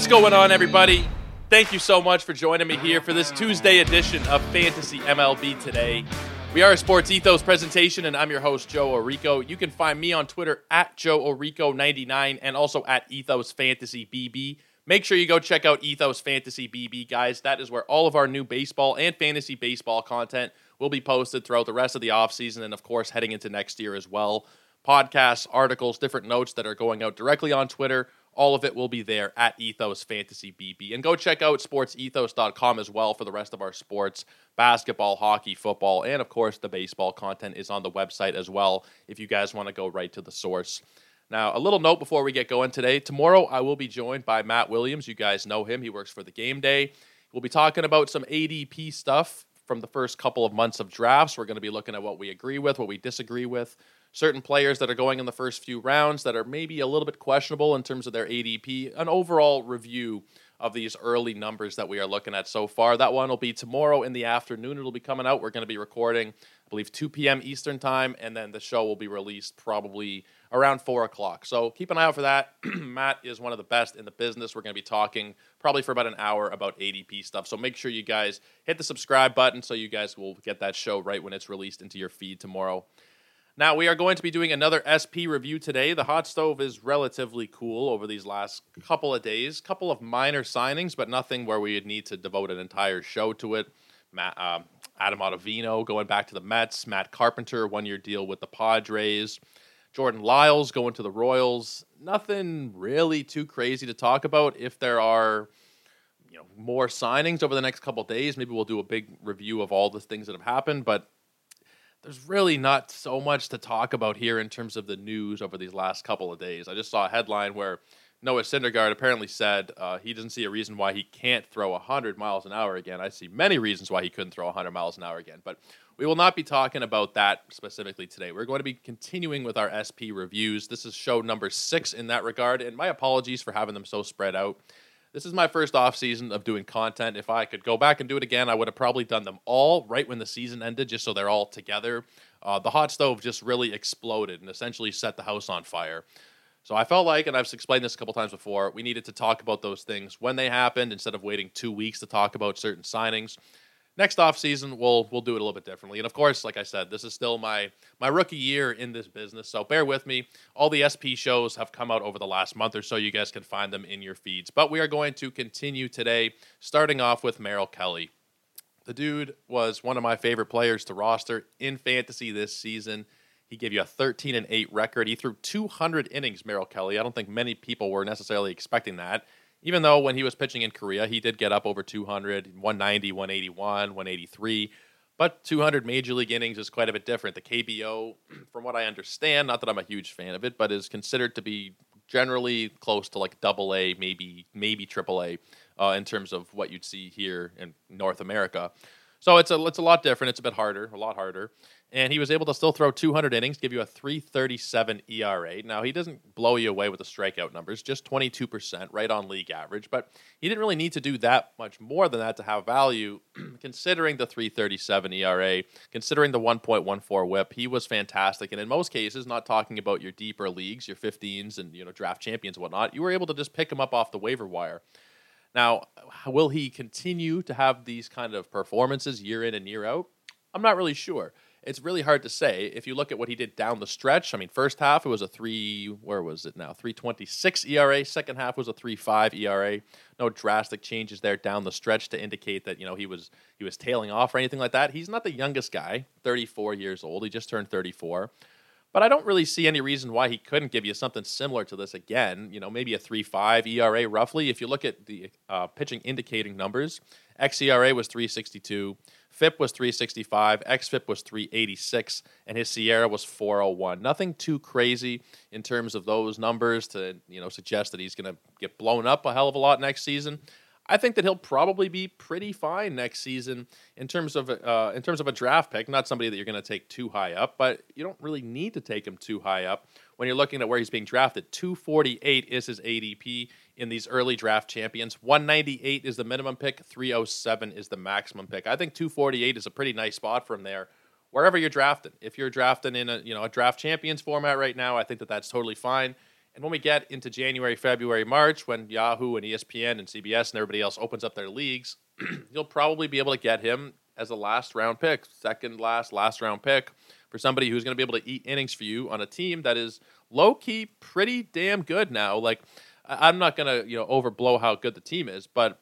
What's going on, everybody? Thank you so much for joining me here for this Tuesday edition of Fantasy MLB Today. We are a Sports Ethos presentation, and I'm your host, Joe Orico. You can find me on Twitter at Joe Orico99 and also at Ethos Fantasy BB. Make sure you go check out Ethos Fantasy BB, guys. That is where all of our new baseball and fantasy baseball content will be posted throughout the rest of the offseason and, of course, heading into next year as well. Podcasts, articles, different notes that are going out directly on Twitter all of it will be there at Ethos Fantasy BB. And go check out sportsethos.com as well for the rest of our sports basketball, hockey, football, and of course, the baseball content is on the website as well if you guys want to go right to the source. Now, a little note before we get going today. Tomorrow, I will be joined by Matt Williams. You guys know him, he works for the game day. We'll be talking about some ADP stuff from the first couple of months of drafts. We're going to be looking at what we agree with, what we disagree with certain players that are going in the first few rounds that are maybe a little bit questionable in terms of their ADP, an overall review of these early numbers that we are looking at so far. That one will be tomorrow in the afternoon. It'll be coming out. We're going to be recording, I believe, 2 p.m. Eastern time, and then the show will be released probably around 4 o'clock. So keep an eye out for that. Matt is one of the best in the business. We're going to be talking probably for about an hour about ADP stuff. So make sure you guys hit the subscribe button so you guys will get that show right when it's released into your feed tomorrow. Now, we are going to be doing another SP review today. The hot stove is relatively cool over these last couple of days. Couple of minor signings, but nothing where we would need to devote an entire show to it. Matt, uh, Adam Ottavino going back to the Mets. Matt Carpenter, one year deal with the Padres. Jordan Lyles going to the Royals. Nothing really too crazy to talk about. If there are you know more signings over the next couple days, maybe we'll do a big review of all the things that have happened. But there's really not so much to talk about here in terms of the news over these last couple of days. I just saw a headline where Noah Syndergaard apparently said uh, he doesn't see a reason why he can't throw 100 miles an hour again. I see many reasons why he couldn't throw 100 miles an hour again, but we will not be talking about that specifically today. We're going to be continuing with our SP reviews. This is show number six in that regard, and my apologies for having them so spread out. This is my first off season of doing content. If I could go back and do it again, I would have probably done them all right when the season ended, just so they're all together. Uh, the hot stove just really exploded and essentially set the house on fire. So I felt like, and I've explained this a couple times before, we needed to talk about those things when they happened instead of waiting two weeks to talk about certain signings next off season we'll we'll do it a little bit differently. And of course, like I said, this is still my my rookie year in this business, so bear with me. All the SP shows have come out over the last month or so. You guys can find them in your feeds. But we are going to continue today, starting off with Merrill Kelly. The dude was one of my favorite players to roster in fantasy this season. He gave you a 13 and 8 record. He threw 200 innings, Merrill Kelly. I don't think many people were necessarily expecting that even though when he was pitching in Korea, he did get up over 200, 190, 181, 183. But 200 major league innings is quite a bit different. The KBO, from what I understand, not that I'm a huge fan of it, but is considered to be generally close to like double A, maybe maybe triple A, uh, in terms of what you'd see here in North America. So it's a it's a lot different. It's a bit harder, a lot harder and he was able to still throw 200 innings, give you a 337 ERA. Now, he doesn't blow you away with the strikeout numbers, just 22%, right on league average, but he didn't really need to do that much more than that to have value, considering the 337 ERA, considering the 1.14 whip. He was fantastic, and in most cases, not talking about your deeper leagues, your 15s and you know draft champions whatnot, you were able to just pick him up off the waiver wire. Now, will he continue to have these kind of performances year in and year out? I'm not really sure it's really hard to say. If you look at what he did down the stretch, I mean, first half it was a three. Where was it now? Three twenty six ERA. Second half was a three five ERA. No drastic changes there down the stretch to indicate that you know he was he was tailing off or anything like that. He's not the youngest guy, thirty four years old. He just turned thirty four. But I don't really see any reason why he couldn't give you something similar to this again. You know, maybe a three five ERA roughly. If you look at the uh, pitching indicating numbers, xERA was 362. FIP was 365, XFIP was 386, and his SIERA was 401. Nothing too crazy in terms of those numbers to you know suggest that he's going to get blown up a hell of a lot next season. I think that he'll probably be pretty fine next season in terms of uh, in terms of a draft pick. Not somebody that you're going to take too high up, but you don't really need to take him too high up when you're looking at where he's being drafted. 248 is his ADP in these early draft champions. 198 is the minimum pick, 307 is the maximum pick. I think 248 is a pretty nice spot from there. Wherever you're drafting, if you're drafting in a you know a draft champions format right now, I think that that's totally fine. And when we get into January, February, March, when Yahoo and ESPN and CBS and everybody else opens up their leagues, you'll probably be able to get him as a last round pick, second last, last round pick for somebody who's going to be able to eat innings for you on a team that is low key pretty damn good now. Like, I'm not going to, you know, overblow how good the team is, but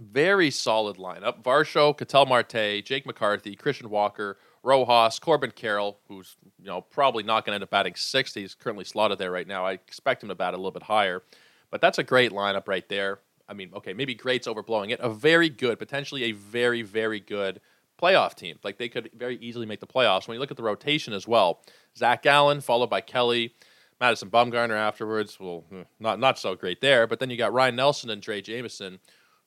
very solid lineup. Varsho, Ketel Marte, Jake McCarthy, Christian Walker, Rojas, Corbin Carroll, who's you know probably not going to end up batting 60. He's currently slotted there right now. I expect him to bat a little bit higher, but that's a great lineup right there. I mean, okay, maybe great's overblowing it. A very good, potentially a very very good playoff team. Like they could very easily make the playoffs. When you look at the rotation as well, Zac Gallen followed by Kelly. Madison Bumgarner afterwards, well, hmm, not not so great there. But then you got Ryne Nelson and Drey Jameson,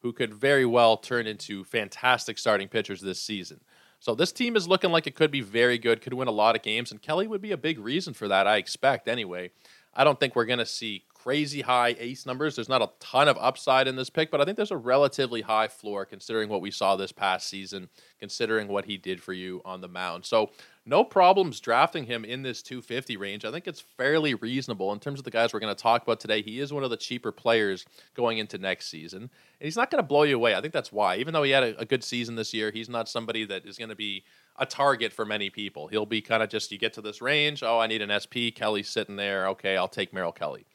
who could very well turn into fantastic starting pitchers this season. So this team is looking like it could be very good, could win a lot of games, and Kelly would be a big reason for that, I expect anyway. I don't think we're going to see crazy high ace numbers. There's not a ton of upside in this pick, but I think there's a relatively high floor considering what we saw this past season, considering what he did for you on the mound. So, no problems drafting him in this 250 range. I think it's fairly reasonable in terms of the guys we're going to talk about today. He is one of the cheaper players going into next season, and he's not going to blow you away. I think that's why. Even though he had a, a good season this year, he's not somebody that is going to be a target for many people. He'll be kind of just you get to this range, oh, I need an SP. Kelly's sitting there. Okay, I'll take Merrill Kelly.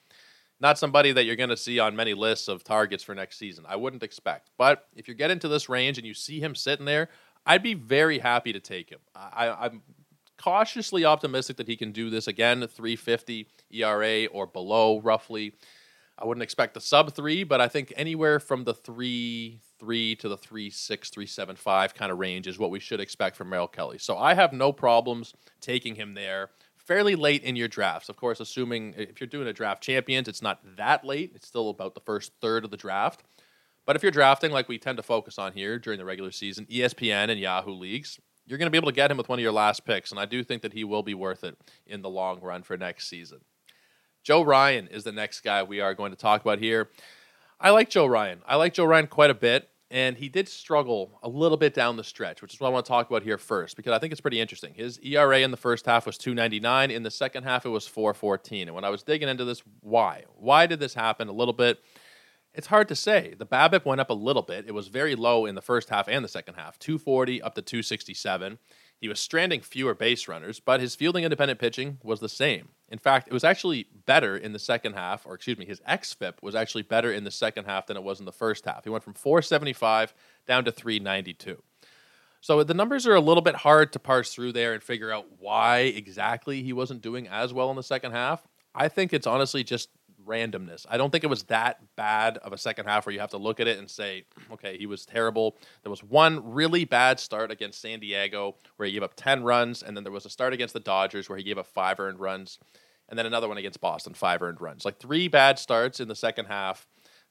Not somebody that you're going to see on many lists of targets for next season. I wouldn't expect. But if you get into this range and you see him sitting there, I'd be very happy to take him. I, am cautiously optimistic that he can do this again, 350 ERA or below, roughly. I wouldn't expect the sub three, but I think anywhere from the three three to the three six three seven five kind of range is what we should expect from Merrill Kelly. So I have no problems taking him there fairly late in your drafts. Of course, assuming uh, if you're doing a draft champions, it's not that late. It's still about the first third of the draft. But if you're drafting like we tend to focus on here during the regular season, ESPN and Yahoo leagues, you're going to be able to get him with one of your last picks, and I do think that he will be worth it in the long run for next season. Joe Ryan is the next guy we are going to talk about here. I like Joe Ryan. I like Joe Ryan quite a bit, and he did struggle a little bit down the stretch, which is what I want to talk about here first because I think it's pretty interesting. His ERA in the first half was 2.99. In the second half, it was 4.14. And when I was digging into this, why? Why did this happen? A little bit. It's hard to say. The BABIP went up a little bit. It was very low in the first half and the second half, 240 up to 267. He was stranding fewer base runners, but his fielding independent pitching was the same. In fact, it was actually better in the second half, or excuse me, his xFIP was actually better in the second half than it was in the first half. He went from 475 down to 392. So the numbers are a little bit hard to parse through there and figure out why exactly he wasn't doing as well in the second half. I think it's honestly just randomness. I don't think it was that bad of a second half where you have to look at it and say, okay, he was terrible. There was one really bad start against San Diego where he gave up 10 runs, and then there was a start against the Dodgers where he gave up five earned runs, and then another one against Boston, five earned runs. Like three bad starts in the second half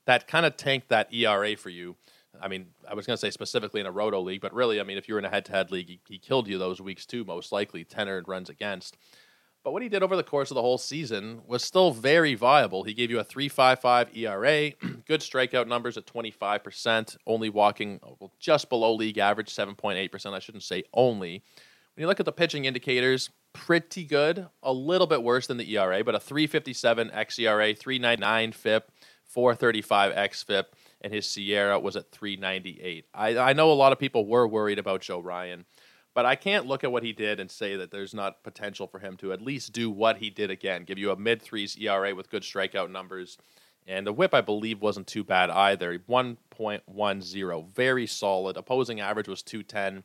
that kind of tanked that ERA for you. I mean, I was going to say specifically in a roto league, but really, I mean, if you were in a head to head league, he, he killed you those weeks too, most likely, 10 earned runs against. But what he did over the course of the whole season was still very viable. He gave you a 3.55 ERA, good strikeout numbers at 25%, only walking well, just below league average, 7.8%. I shouldn't say only. When you look at the pitching indicators, pretty good, a little bit worse than the ERA, but a 357 xERA, 399 FIP, 435 xFIP, and his SIERA was at 398. I, I know a lot of people were worried about Joe Ryan. But I can't look at what he did and say that there's not potential for him to at least do what he did again, give you a mid threes ERA with good strikeout numbers. And the whip, I believe, wasn't too bad either. 1.10, very solid. Opposing average was 210.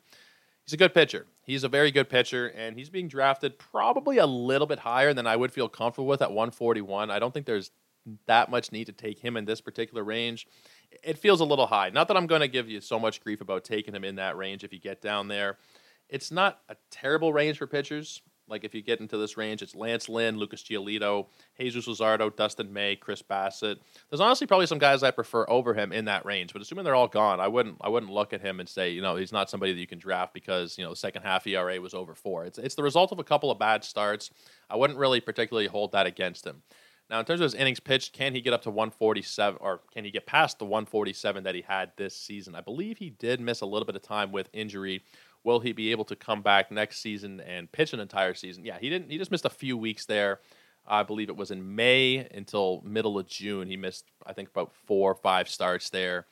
He's a good pitcher. He's a very good pitcher, and he's being drafted probably a little bit higher than I would feel comfortable with at 141. I don't think there's that much need to take him in this particular range. It feels a little high. Not that I'm going to give you so much grief about taking him in that range if you get down there. It's not a terrible range for pitchers. Like if you get into this range, it's Lance Lynn, Lucas Giolito, Jesus Luzardo, Dustin May, Chris Bassitt. There's honestly probably some guys I prefer over him in that range, but assuming they're all gone, I wouldn't I wouldn't look at him and say, you know, he's not somebody that you can draft because, you know, the second half ERA was over four. It's it's the result of a couple of bad starts. I wouldn't really particularly hold that against him. Now, in terms of his innings pitched, can he get up to 147 or can he get past the 147 that he had this season? I believe he did miss a little bit of time with injury Will he be able to come back next season and pitch an entire season? Yeah, he didn't. He just missed a few weeks there. I believe it was in May until middle of June. He missed, I think, about four or five starts there.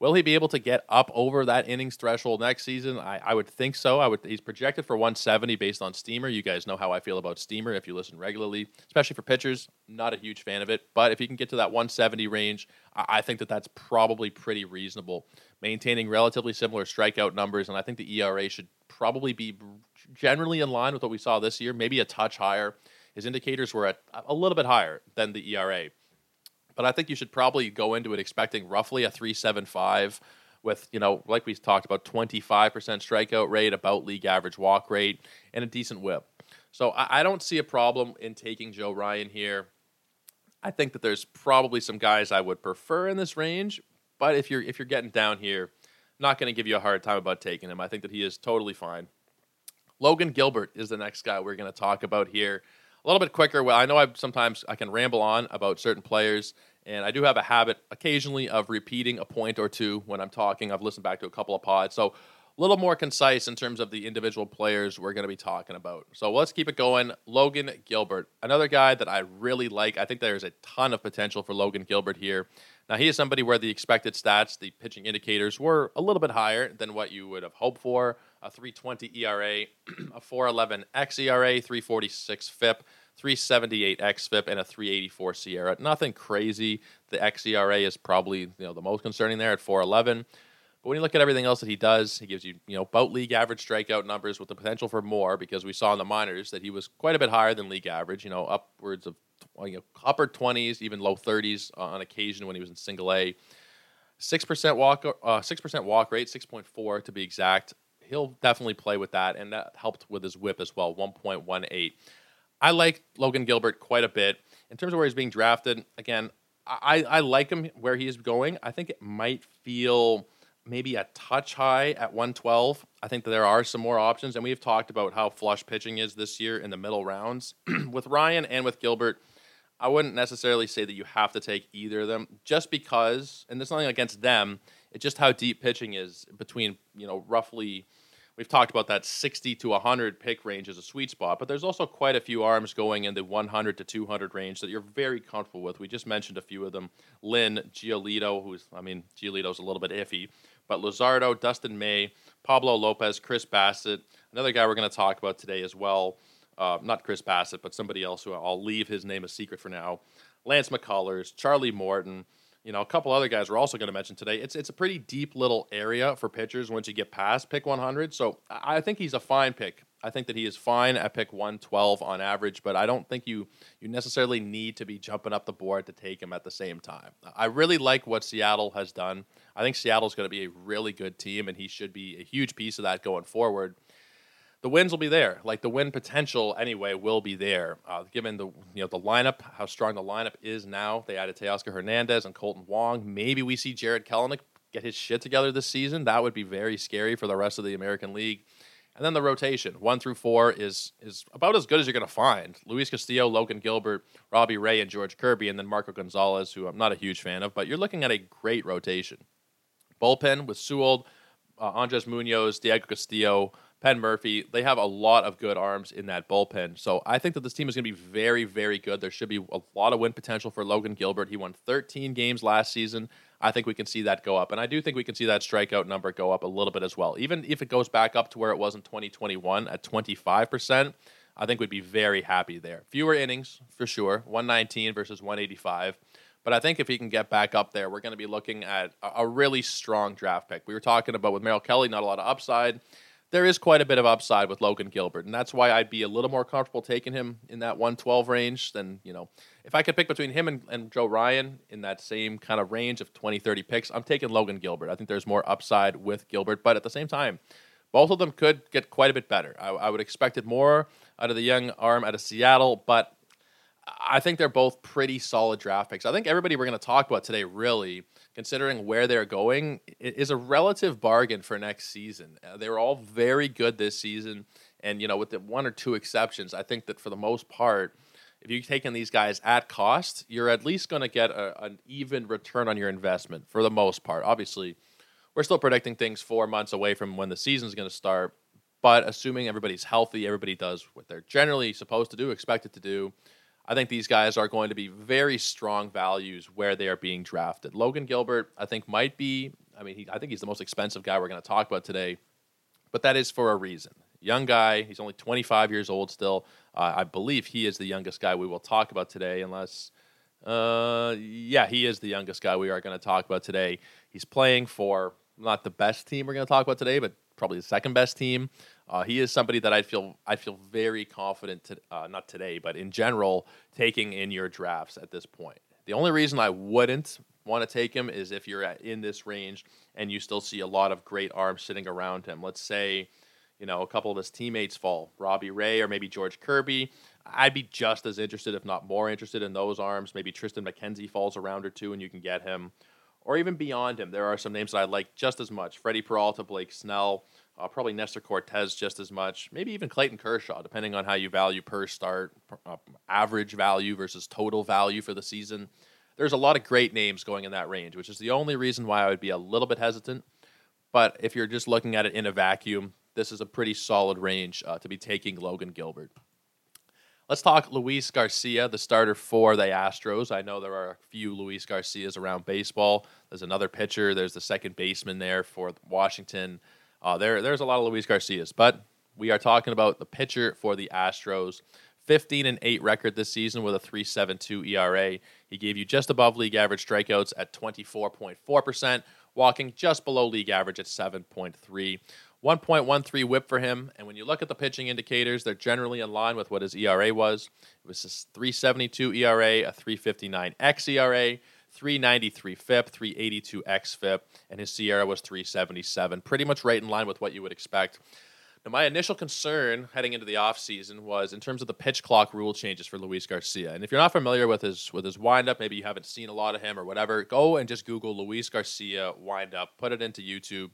Will he be able to get up over that innings threshold next season? I, I would think so. I would. He's projected for 170 based on Steamer. You guys know how I feel about Steamer if you listen regularly, especially for pitchers. Not a huge fan of it, but if he can get to that 170 range, I, I think that that's probably pretty reasonable. Maintaining relatively similar strikeout numbers, and I think the ERA should probably be generally in line with what we saw this year, maybe a touch higher. His indicators were at a little bit higher than the ERA but I think you should probably go into it expecting roughly a 375 with, you know, like we talked about 25% strikeout rate, about league average walk rate, and a decent whip. So I, I don't see a problem in taking Joe Ryan here. I think that there's probably some guys I would prefer in this range, but if you're if you're getting down here, not going to give you a hard time about taking him. I think that he is totally fine. Logan Gilbert is the next guy we're going to talk about here. A little bit quicker. Well, I know I sometimes I can ramble on about certain players and I do have a habit occasionally of repeating a point or two when I'm talking. I've listened back to a couple of pods. So a little more concise in terms of the individual players we're going to be talking about. So let's keep it going. Logan Gilbert, another guy that I really like. I think there's a ton of potential for Logan Gilbert here. Now, he is somebody where the expected stats, the pitching indicators, were a little bit higher than what you would have hoped for. A 320 ERA, a 411 xERA, 346 FIP. 378 xFIP and a 384 SIERA. Nothing crazy. The xERA is probably you know the most concerning there at 411. But when you look at everything else that he does, he gives you you know boat league average strikeout numbers with the potential for more because we saw in the minors that he was quite a bit higher than league average. You know upwards of you know upper 20s, even low 30s on occasion when he was in single A. Six percent walk, uh, six percent walk rate, six point four to be exact. He'll definitely play with that, and that helped with his WHIP as well, one point one eight. I like Logan Gilbert quite a bit. In terms of where he's being drafted, again, I, I like him where he is going. I think it might feel maybe a touch high at 112. I think that there are some more options, and we've talked about how flush pitching is this year in the middle rounds. with Ryan and with Gilbert, I wouldn't necessarily say that you have to take either of them just because, and there's nothing against them, it's just how deep pitching is between, you know, roughly – we've talked about that 60 to 100 pick range as a sweet spot, but there's also quite a few arms going in the 100 to 200 range that you're very comfortable with. We just mentioned a few of them. Lynn, Giolito, who's, I mean, Giolito's a little bit iffy, but Luzardo, Dustin May, Pablo Lopez, Chris Bassitt, another guy we're going to talk about today as well. Uh, not Chris Bassitt, but somebody else who I'll leave his name a secret for now. Lance McCullers, Charlie Morton, you know, a couple other guys we're also going to mention today. It's it's a pretty deep little area for pitchers once you get past pick 100. So I think he's a fine pick. I think that he is fine at pick 112 on average, but I don't think you you necessarily need to be jumping up the board to take him at the same time. I really like what Seattle has done. I think Seattle's going to be a really good team, and he should be a huge piece of that going forward the wins will be there. Like the win potential anyway will be there. Uh, given the you know the lineup, how strong the lineup is now. They added Teoscar Hernandez and Kolten Wong. Maybe we see Jarred Kelenic get his shit together this season. That would be very scary for the rest of the American League. And then the rotation, one through four, is is about as good as you're going to find. Luis Castillo, Logan Gilbert, Robbie Ray, and George Kirby, and then Marco Gonzalez, who I'm not a huge fan of, but you're looking at a great rotation. Bullpen with Sewald, uh, Andres Munoz, Diego Castillo, Penn Murfee, they have a lot of good arms in that bullpen. So I think that this team is going to be very, very good. There should be a lot of win potential for Logan Gilbert. He won 13 games last season. I think we can see that go up. And I do think we can see that strikeout number go up a little bit as well. Even if it goes back up to where it was in 2021 at 25%, I think we'd be very happy there. Fewer innings for sure, 119 versus 185. But I think if he can get back up there, we're going to be looking at a really strong draft pick. We were talking about with Merrill Kelly, not a lot of upside there is quite a bit of upside with Logan Gilbert, and that's why I'd be a little more comfortable taking him in that 112 range than, you know, if I could pick between him and, and Joe Ryan in that same kind of range of 20, 30 picks, I'm taking Logan Gilbert. I think there's more upside with Gilbert, but at the same time, both of them could get quite a bit better. I, I would expect it more out of the young arm out of Seattle, but I think they're both pretty solid draft picks. I think everybody we're going to talk about today, really, considering where they're going, is a relative bargain for next season. Uh, they were all very good this season, and you know, with the one or two exceptions, I think that for the most part, if you're taking these guys at cost, you're at least going to get a, an even return on your investment for the most part. Obviously, we're still predicting things four months away from when the season is going to start, but assuming everybody's healthy, everybody does what they're generally supposed to do, expected to do I think these guys are going to be very strong values where they are being drafted. Logan Gilbert, I think, might be. I mean, he, I think he's the most expensive guy we're going to talk about today, but that is for a reason. Young guy, he's only 25 years old still. Uh, I believe he is the youngest guy we will talk about today, unless, uh, yeah, he is the youngest guy we are going to talk about today. He's playing for not the best team we're going to talk about today, but probably the second best team. Uh, he is somebody that I feel I feel very confident, to, uh, not today, but in general, taking in your drafts at this point. The only reason I wouldn't want to take him is if you're at, in this range and you still see a lot of great arms sitting around him. Let's say, you know, a couple of his teammates fall, Robbie Ray or maybe George Kirby. I'd be just as interested, if not more interested, in those arms. Maybe Triston McKenzie falls around or two and you can get him or even beyond him. There are some names that I like just as much: Freddie Peralta, Blake Snell, uh, probably Nestor Cortes just as much, maybe even Clayton Kershaw, depending on how you value per start, uh, average value versus total value for the season. There's a lot of great names going in that range, which is the only reason why I would be a little bit hesitant. But if you're just looking at it in a vacuum, this is a pretty solid range uh, to be taking Logan Gilbert. Let's talk Luis Garcia, the starter for the Astros. I know there are a few Luis Garcias around baseball. There's another pitcher. There's the second baseman there for Washington. Uh, there, there's a lot of Luis Garcias, but we are talking about the pitcher for the Astros. 15 and 8 record this season with a 3.72 ERA. He gave you just above league average strikeouts at 24.4%, walking just below league average at 7.3. 1.13 whip for him. And when you look at the pitching indicators, they're generally in line with what his ERA was. It was a 372 ERA, a 359 xERA, 393 FIP, 382 xFIP, and his SIERA was 377. Pretty much right in line with what you would expect. Now, my initial concern heading into the offseason was in terms of the pitch clock rule changes for Luis Garcia. And if you're not familiar with his with his windup, maybe you haven't seen a lot of him or whatever, go and just Google Luis Garcia windup, put it into YouTube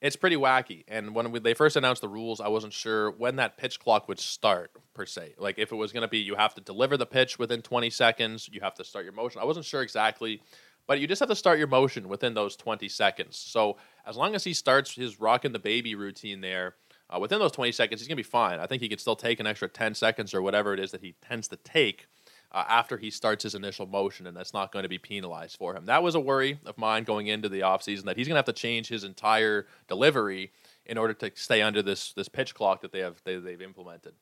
it's pretty wacky. And when we, they first announced the rules, I wasn't sure when that pitch clock would start per se. Like if it was going to be you have to deliver the pitch within 20 seconds, you have to start your motion. I wasn't sure exactly, but you just have to start your motion within those 20 seconds. So as long as he starts his rocking the baby routine there. Uh, within those 20 seconds, he's going to be fine. I think he could still take an extra 10 seconds or whatever it is that he tends to take uh, after he starts his initial motion, and that's not going to be penalized for him. That was a worry of mine going into the offseason that he's going to have to change his entire delivery in order to stay under this this pitch clock that they have they, they've implemented.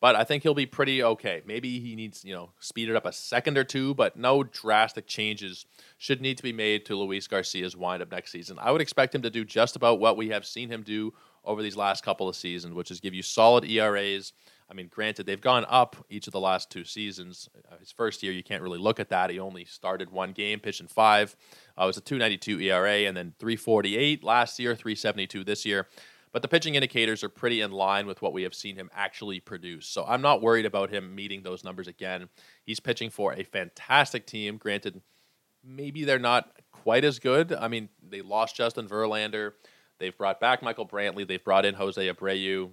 But I think he'll be pretty okay. Maybe he needs, you know, speed it up a second or two, but no drastic changes should need to be made to Luis Garcia's windup next season. I would expect him to do just about what we have seen him do over these last couple of seasons, which is give you solid ERAs I mean, granted, they've gone up each of the last two seasons. Uh, his first year, you can't really look at that. He only started one game, pitched in five. Uh, it was a 292 ERA, and then 348 last year, 372 this year. But the pitching indicators are pretty in line with what we have seen him actually produce. So I'm not worried about him meeting those numbers again. He's pitching for a fantastic team. Granted, maybe they're not quite as good. I mean, they lost Justin Verlander. They've brought back Michael Brantley. They've brought in Jose Abreu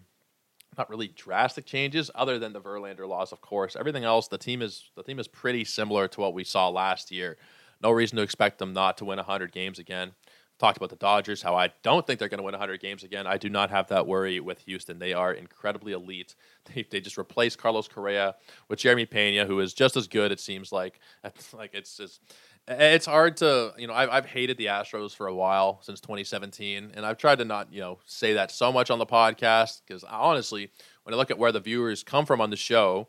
not really drastic changes other than the Verlander loss, of course. Everything else, the team is the team is pretty similar to what we saw last year. No reason to expect them not to win 100 games again. Talked about the Dodgers, how I don't think they're going to win 100 games again. I do not have that worry with Houston. They are incredibly elite. They, they just replaced Carlos Correa with Jeremy Pena, who is just as good. It seems like like it's just it's hard to you know I've, I've hated the astros for a while since 2017 and i've tried to not you know say that so much on the podcast because honestly when i look at where the viewers come from on the show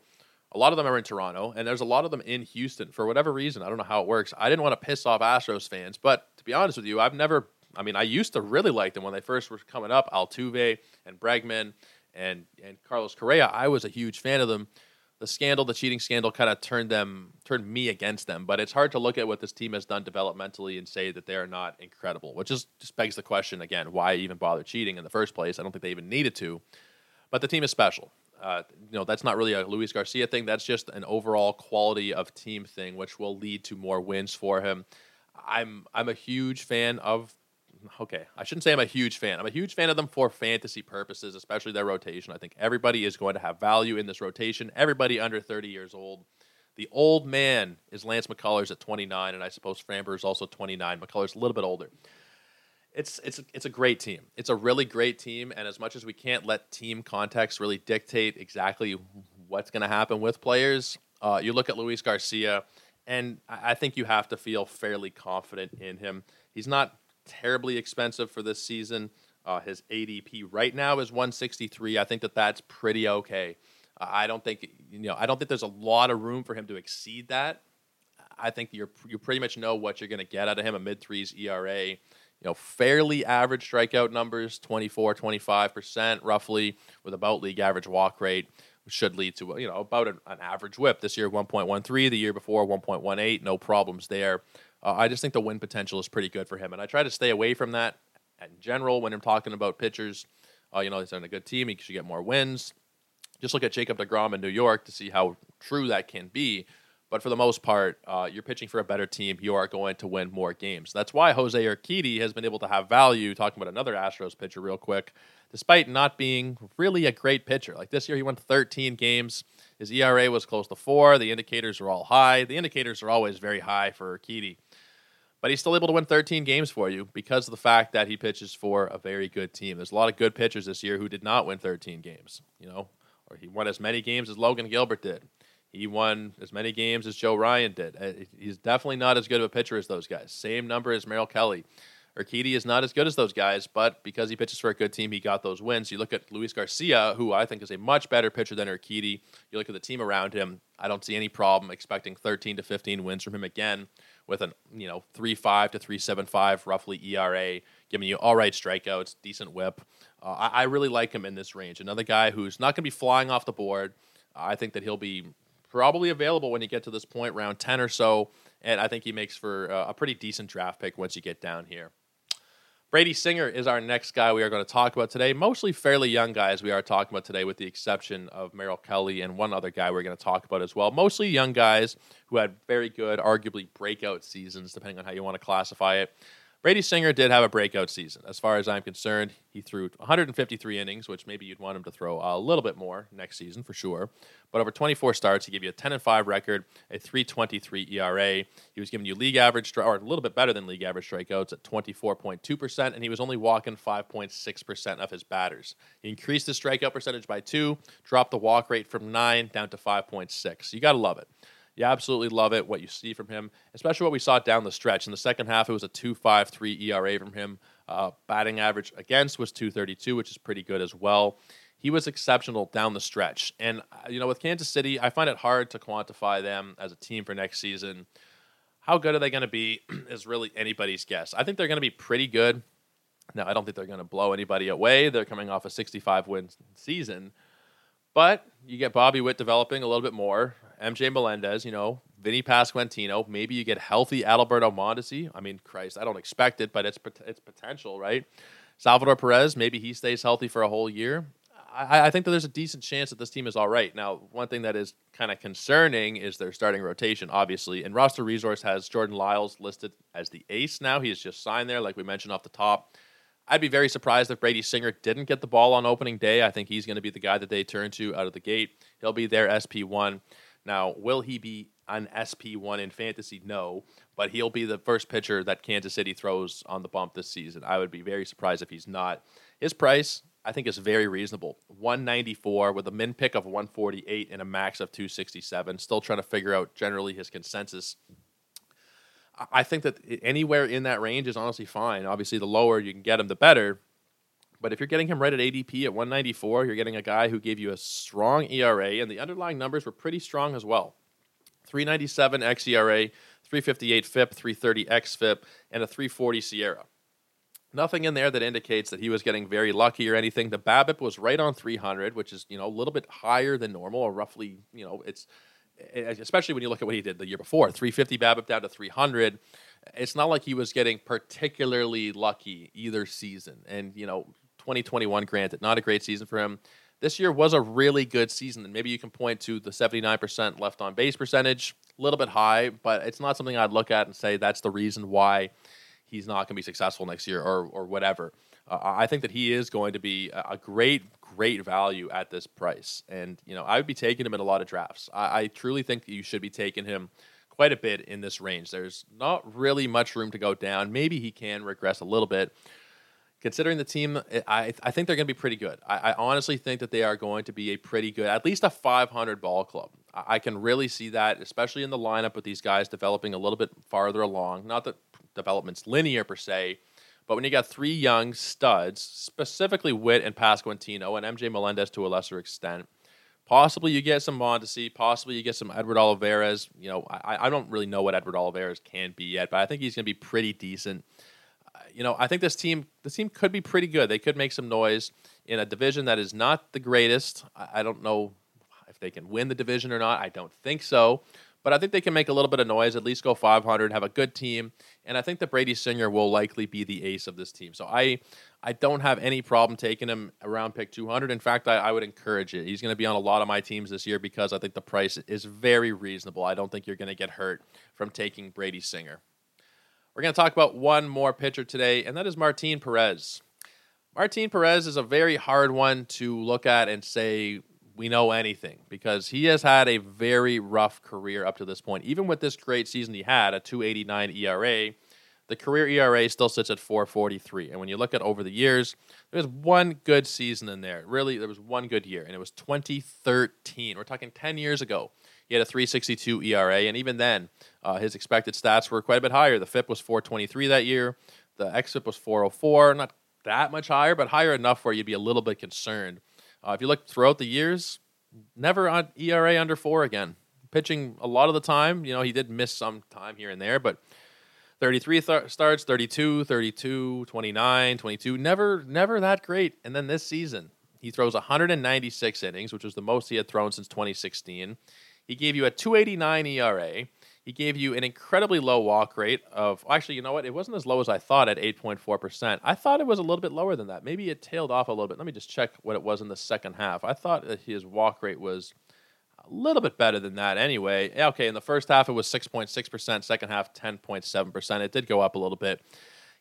a lot of them are in toronto and there's a lot of them in houston. For whatever reason i don't know how it works i didn't want to piss off astros fans but to be honest with you i've never i mean i used to really like them when they first were coming up altuve and bregman and and carlos correa i was a huge fan of them the scandal, the cheating scandal, kind of turned them, turned me against them. But it's hard to look at what this team has done developmentally and say that they are not incredible, which is just begs the question again: why even bother cheating in the first place? I don't think they even needed to. But the team is special. Uh, you know, that's not really a Luis Garcia thing. That's just an overall quality of team thing, which will lead to more wins for him. I'm I'm a huge fan of okay, I shouldn't say I'm a huge fan. I'm a huge fan of them for fantasy purposes, especially their rotation. I think everybody is going to have value in this rotation. Everybody under 30 years old. The old man is Lance McCullers at 29, and I suppose Framber is also 29. McCullers a little bit older. It's it's it's a great team. It's a really great team, and as much as we can't let team context really dictate exactly what's going to happen with players, Uh, you look at Luis Garcia, and I think you have to feel fairly confident in him. He's not terribly expensive for this season. Uh, his ADP right now is 163. I think that that's pretty okay. Uh, I don't think you know. I don't think there's a lot of room for him to exceed that. I think you're you pretty much know what you're going to get out of him. A mid threes ERA, you know, fairly average strikeout numbers, 24, 25 percent roughly, with about league average walk rate should lead to you know about an, an average WHIP this year 1.13, the year before 1.18, no problems there. Uh, I just think the win potential is pretty good for him, and I try to stay away from that in general when I'm talking about pitchers. Uh, you know, he's on a good team; he should get more wins. Just look at Jacob Degrom in New York to see how true that can be. But for the most part, uh, you're pitching for a better team. You are going to win more games. That's why Jose Urquidy has been able to have value. Talking about another Astros pitcher, real quick, despite not being really a great pitcher. Like this year, he went 13 games. His ERA was close to four. The indicators are all high. The indicators are always very high for Urquidy. But he's still able to win 13 games for you because of the fact that he pitches for a very good team. There's a lot of good pitchers this year who did not win 13 games, you know, or he won as many games as Logan Gilbert did. He won as many games as Joe Ryan did. Uh, he's definitely not as good of a pitcher as those guys. Same number as Merrill Kelly. Urquidy is not as good as those guys, but because he pitches for a good team, he got those wins. You look at Luis Garcia, who I think is a much better pitcher than Urquidy. You look at the team around him. I don't see any problem expecting 13 to 15 wins from him again, with an you know 3.5 to 3.75 roughly ERA, giving you all right strikeouts, decent WHIP. Uh, I, I really like him in this range. Another guy who's not going to be flying off the board. I think that he'll be probably available when you get to this point, round 10 or so. And I think he makes for uh, a pretty decent draft pick once you get down here. Brady Singer is our next guy we are going to talk about today. Mostly fairly young guys we are talking about today, with the exception of Merrill Kelly and one other guy we're going to talk about as well. Mostly young guys who had very good, arguably breakout seasons, depending on how you want to classify it. Brady Singer did have a breakout season. As far as I'm concerned, he threw 153 innings, which maybe you'd want him to throw a little bit more next season for sure. But over 24 starts, he gave you a 10 and 5 record, a 3.23 ERA. He was giving you league average, or a little bit better than league average strikeouts at 24.2%, and he was only walking 5.6% of his batters. He increased his strikeout percentage by two, dropped the walk rate from nine down to 5.6. You got to love it. You absolutely love it, what you see from him, especially what we saw down the stretch. In the second half, it was a 2.53 ERA from him. Uh, batting average against was 232, which is pretty good as well. He was exceptional down the stretch. And, uh, you know, with Kansas City, I find it hard to quantify them as a team for next season. How good are they going to be is really anybody's guess. I think they're going to be pretty good. Now, I don't think they're going to blow anybody away. They're coming off a 65 win season. But you get Bobby Witt developing a little bit more. MJ Melendez, you know, Vinny Pasquantino. Maybe you get healthy Adalberto Mondesi. I mean, Christ, I don't expect it, but it's it's potential, right? Salvador Perez, maybe he stays healthy for a whole year. I, I think that there's a decent chance that this team is all right. Now, one thing that is kind of concerning is their starting rotation, obviously. And roster resource has Jordan Lyles listed as the ace now. He just signed there, like we mentioned off the top. I'd be very surprised if Brady Singer didn't get the ball on opening day. I think he's going to be the guy that they turn to out of the gate. He'll be their SP1. Now, will he be an SP1 in fantasy? No, but he'll be the first pitcher that Kansas City throws on the bump this season. I would be very surprised if he's not. His price, I think, is very reasonable 194 with a min pick of 148 and a max of 267. Still trying to figure out generally his consensus I think that anywhere in that range is honestly fine. Obviously, the lower you can get him, the better. But if you're getting him right at ADP at 194, you're getting a guy who gave you a strong ERA, and the underlying numbers were pretty strong as well. 397 xERA, 358 FIP, 330 xFIP, and a 340 SIERA. Nothing in there that indicates that he was getting very lucky or anything. The BABIP was right on 300, which is you know a little bit higher than normal, or roughly you know it's especially when you look at what he did the year before 350 BABIP down to 300. It's not like he was getting particularly lucky either season. And, you know, 2021, granted, not a great season for him. This year was a really good season, and maybe you can point to the 79% left on base percentage, a little bit high, but it's not something I'd look at and say that's the reason why he's not going to be successful next year or, or whatever. Uh, I think that he is going to be a great great value at this price. And, you know, I would be taking him in a lot of drafts. I, I truly think you should be taking him quite a bit in this range. There's not really much room to go down. Maybe he can regress a little bit. Considering the team, I, I think they're going to be pretty good. I, I honestly think that they are going to be a pretty good, at least a 500 ball club. I can really see that, especially in the lineup with these guys developing a little bit farther along. Not that development's linear per se, but when you got three young studs, specifically Witt and Pasquantino and MJ Melendez to a lesser extent, possibly you get some Mondesi, possibly you get some Edward Olivares. You know, I, I don't really know what Edward Olivares can be yet, but I think he's going to be pretty decent. Uh, you know, I think this team, this team could be pretty good. They could make some noise in a division that is not the greatest. I, I don't know if they can win the division or not. I don't think so. But I think they can make a little bit of noise, at least go 500, have a good team, and I think that Brady Singer will likely be the ace of this team. So I, I don't have any problem taking him around pick 200. In fact, I, I would encourage it. He's going to be on a lot of my teams this year because I think the price is very reasonable. I don't think you're going to get hurt from taking Brady Singer. We're going to talk about one more pitcher today, and that is Martin Perez. Martin Perez is a very hard one to look at and say we know anything because he has had a very rough career up to this point. Even with this great season he had, a 289 ERA, the career ERA still sits at 443. And when you look at over the years, there's one good season in there. Really, there was one good year, and it was 2013. We're talking 10 years ago. He had a 362 ERA, and even then, uh, his expected stats were quite a bit higher. The FIP was 423 that year. The XFIP was 404. Not that much higher, but higher enough where you'd be a little bit concerned uh, if you look throughout the years, never on ERA under four again. Pitching a lot of the time, you know, he did miss some time here and there, but 33 th- starts, 32, 32, 29, 22, never never that great. And then this season, he throws 196 innings, which was the most he had thrown since 2016. He gave you a 289 ERA. He gave you an incredibly low walk rate of actually, you know what? It wasn't as low as I thought at 8.4%. I thought it was a little bit lower than that. Maybe it tailed off a little bit. Let me just check what it was in the second half. I thought that his walk rate was a little bit better than that anyway. Okay, in the first half it was 6.6%, second half 10.7%. It did go up a little bit.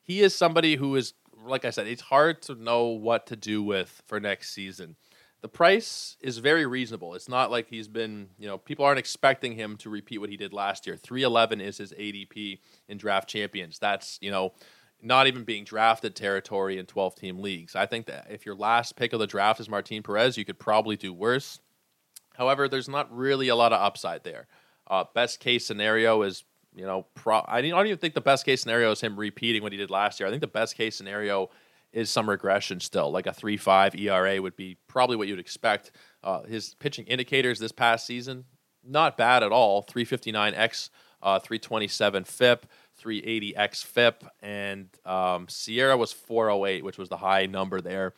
He is somebody who is like I said, it's hard to know what to do with for next season the price is very reasonable. It's not like he's been, you know, people aren't expecting him to repeat what he did last year. 311 is his ADP in draft champions. That's, you know, not even being drafted territory in 12 team leagues. I think that if your last pick of the draft is Martin Perez, you could probably do worse. However, there's not really a lot of upside there. Uh, best case scenario is, you know, pro- I don't even think the best case scenario is him repeating what he did last year. I think the best case scenario is some regression still. Like a 3 5 ERA would be probably what you'd expect. Uh, his pitching indicators this past season, not bad at all 359 X, uh, 327 FIP, 380 X FIP, and um, SIERA was 408, which was the high number there.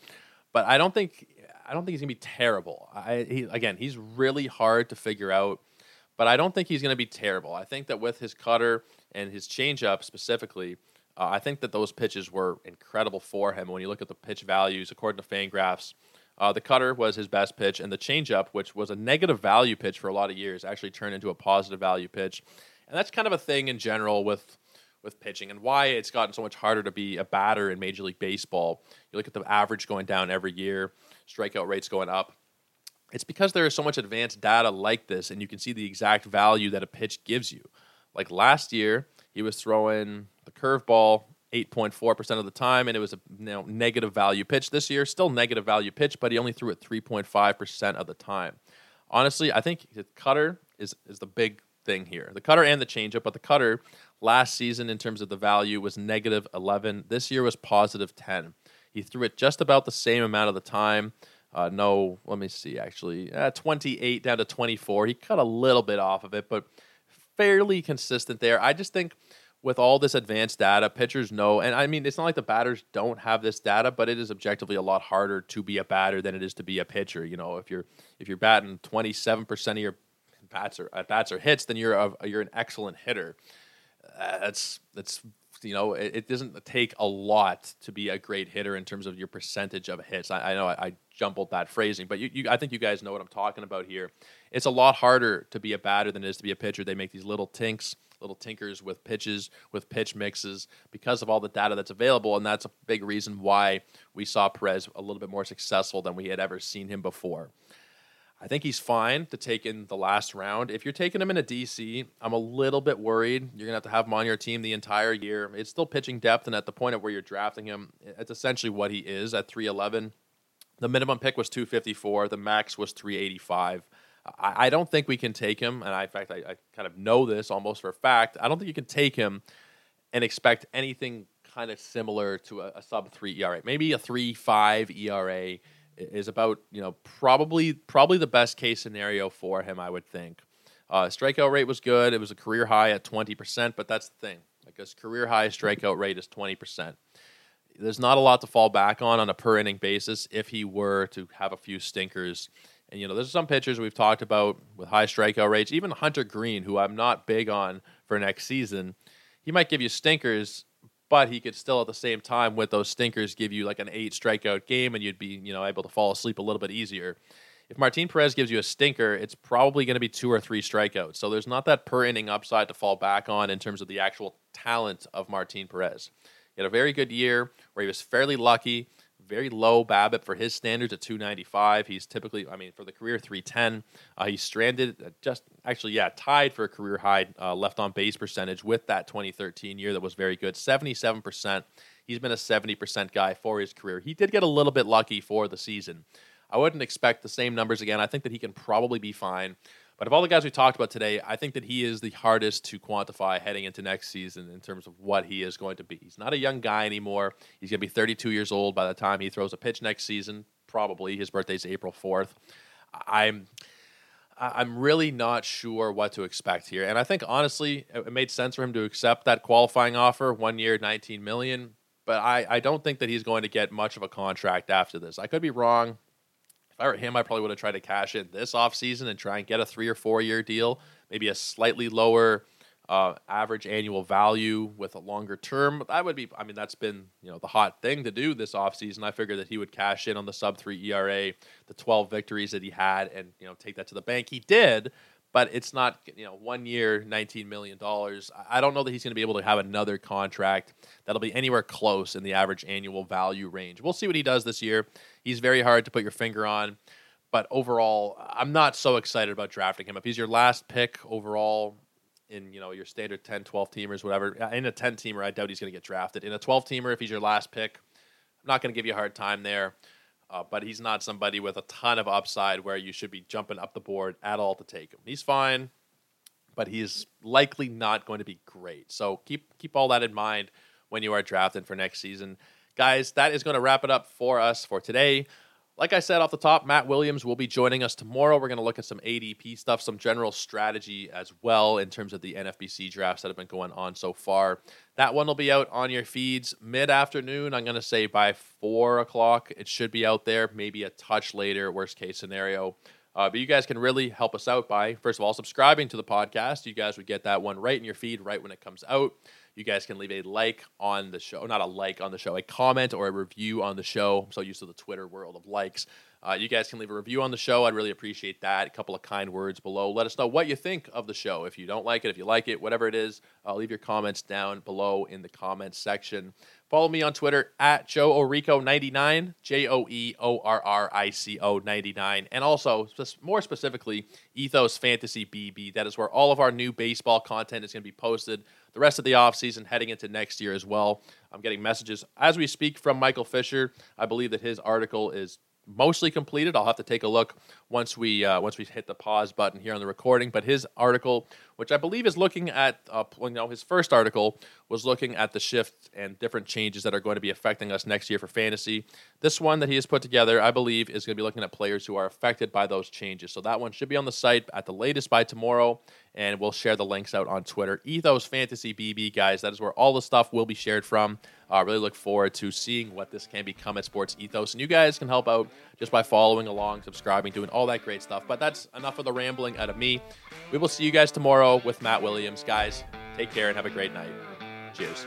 But I don't think. I don't think he's gonna be terrible. I, he, again, he's really hard to figure out, but I don't think he's gonna be terrible. I think that with his cutter and his changeup specifically, uh, I think that those pitches were incredible for him. When you look at the pitch values, according to Fangraphs, uh, the cutter was his best pitch, and the changeup, which was a negative value pitch for a lot of years, actually turned into a positive value pitch. And that's kind of a thing in general with with pitching and why it's gotten so much harder to be a batter in Major League Baseball. You look at the average going down every year, strikeout rates going up. It's because there is so much advanced data like this, and you can see the exact value that a pitch gives you. Like last year, he was throwing the curveball 8.4% of the time, and it was a you know, negative value pitch. This year, still negative value pitch, but he only threw it 3.5% of the time. Honestly, I think the cutter is, is the big thing here. The cutter and the changeup, but the cutter last season in terms of the value was negative 11. This year was positive 10. He threw it just about the same amount of the time. Uh, no, let me see, actually, uh, 28 down to 24. He cut a little bit off of it, but fairly consistent there. I just think with all this advanced data, pitchers know, and I mean, it's not like the batters don't have this data, but it is objectively a lot harder to be a batter than it is to be a pitcher. You know, if you're if you're batting 27 percent of your bats or at bats or hits, then you're a, you're an excellent hitter. Uh, that's that's you know, it, it, doesn't take a lot to be a great hitter in terms of your percentage of hits. I, I know I, I, jumbled that phrasing, but you, you, I think you guys know what I'm talking about here. It's a lot harder to be a batter than it is to be a pitcher. They make these little tinks little tinkers with pitches, with pitch mixes, because of all the data that's available. And that's a big reason why we saw Perez a little bit more successful than we had ever seen him before. I think he's fine to take in the last round. If you're taking him in a DC, I'm a little bit worried. You're gonna have to have him on your team the entire year. It's still pitching depth, and at the point of where you're drafting him, it's essentially what he is at 311. The minimum pick was 254. The max was 385. I, I don't think we can take him, and I, in fact, I, I kind of know this almost for a fact. I don't think you can take him and expect anything kind of similar to a, a sub three ERA. Maybe a three five ERA is about you know probably probably the best case scenario for him. I would think. Uh, strikeout rate was good. It was a career high at twenty percent, but that's the thing. Like his career high strikeout rate is twenty percent. There's not a lot to fall back on on a per inning basis if he were to have a few stinkers. And you know, there's some pitchers we've talked about with high strikeout rates. Even Hunter Greene, who I'm not big on for next season, he might give you stinkers but he could still at the same time with those stinkers give you like an eight strikeout game and you'd be you know able to fall asleep a little bit easier. If martin perez gives you a stinker it's probably going to be two or three strikeouts. So there's not that per inning upside to fall back on in terms of the actual talent of martin perez. He had a very good year where he was fairly lucky very low BABIP for his standards at 295. He's typically, I mean, for the career 310. Uh, he's stranded, just actually, yeah, tied for a career high uh, left on base percentage with that 2013 year that was very good, 77%. He's been a 70% guy for his career. He did get a little bit lucky for the season. I wouldn't expect the same numbers again. I think that he can probably be fine. But of all the guys we talked about today, I think that he is the hardest to quantify heading into next season in terms of what he is going to be. He's not a young guy anymore. He's going to be 32 years old by the time he throws a pitch next season. Probably his birthday's April 4th. I'm I'm really not sure what to expect here. And I think honestly, it made sense for him to accept that qualifying offer, one year, 19 million. But I, I don't think that he's going to get much of a contract after this. I could be wrong. If I were him, I probably would have tried to cash in this offseason and try and get a three or four year deal, maybe a slightly lower uh, average annual value with a longer term. That would be, I mean, that's been you know the hot thing to do this offseason. I figured that he would cash in on the sub three ERA, the 12 victories that he had, and you know take that to the bank. He did, but it's not you know one year, 19 million dollars. I don't know that he's going to be able to have another contract that'll be anywhere close in the average annual value range. We'll see what he does this year. He's very hard to put your finger on. But overall, I'm not so excited about drafting him. If he's your last pick overall in you know your standard 10, 12 teamers, whatever, uh, in a 10 teamer, I doubt he's going to get drafted. In a 12 teamer, if he's your last pick, I'm not going to give you a hard time there. Uh, but he's not somebody with a ton of upside where you should be jumping up the board at all to take him. He's fine, but he's likely not going to be great. So keep keep all that in mind when you are drafting for next season. Guys, that is going to wrap it up for us for today. Like I said off the top, Matt Williams will be joining us tomorrow. We're going to look at some ADP stuff, some general strategy as well in terms of the NFBC drafts that have been going on so far. That one will be out on your feeds mid afternoon. I'm going to say by four o'clock. It should be out there, maybe a touch later, worst case scenario. Uh, but you guys can really help us out by, first of all, subscribing to the podcast. You guys would get that one right in your feed right when it comes out. You guys can leave a like on the show, not a like on the show, a comment or a review on the show. I'm so used to the Twitter world of likes. Uh, you guys can leave a review on the show. I'd really appreciate that. A couple of kind words below. Let us know what you think of the show. If you don't like it, if you like it, whatever it is, uh, leave your comments down below in the comments section. Follow me on Twitter at Joe Orrico99, J O E O R R I C O 99. And also, more specifically, Ethos Fantasy BB. That is where all of our new baseball content is going to be posted the rest of the offseason heading into next year as well. I'm getting messages as we speak from Michael Fisher. I believe that his article is mostly completed. I'll have to take a look once we uh, once we hit the pause button here on the recording. But his article, which I believe is looking at, uh, you know, his first article was looking at the shift and different changes that are going to be affecting us next year for fantasy. This one that he has put together, I believe, is going to be looking at players who are affected by those changes. So that one should be on the site at the latest by tomorrow and we'll share the links out on Twitter. Ethos Fantasy BB, guys, that is where all the stuff will be shared from. I uh, really look forward to seeing what this can become at Sports Ethos. And you guys can help out just by following along, subscribing, doing all that great stuff. But that's enough of the rambling out of me. We will see you guys tomorrow with Matt Williams. Guys, take care and have a great night. Cheers.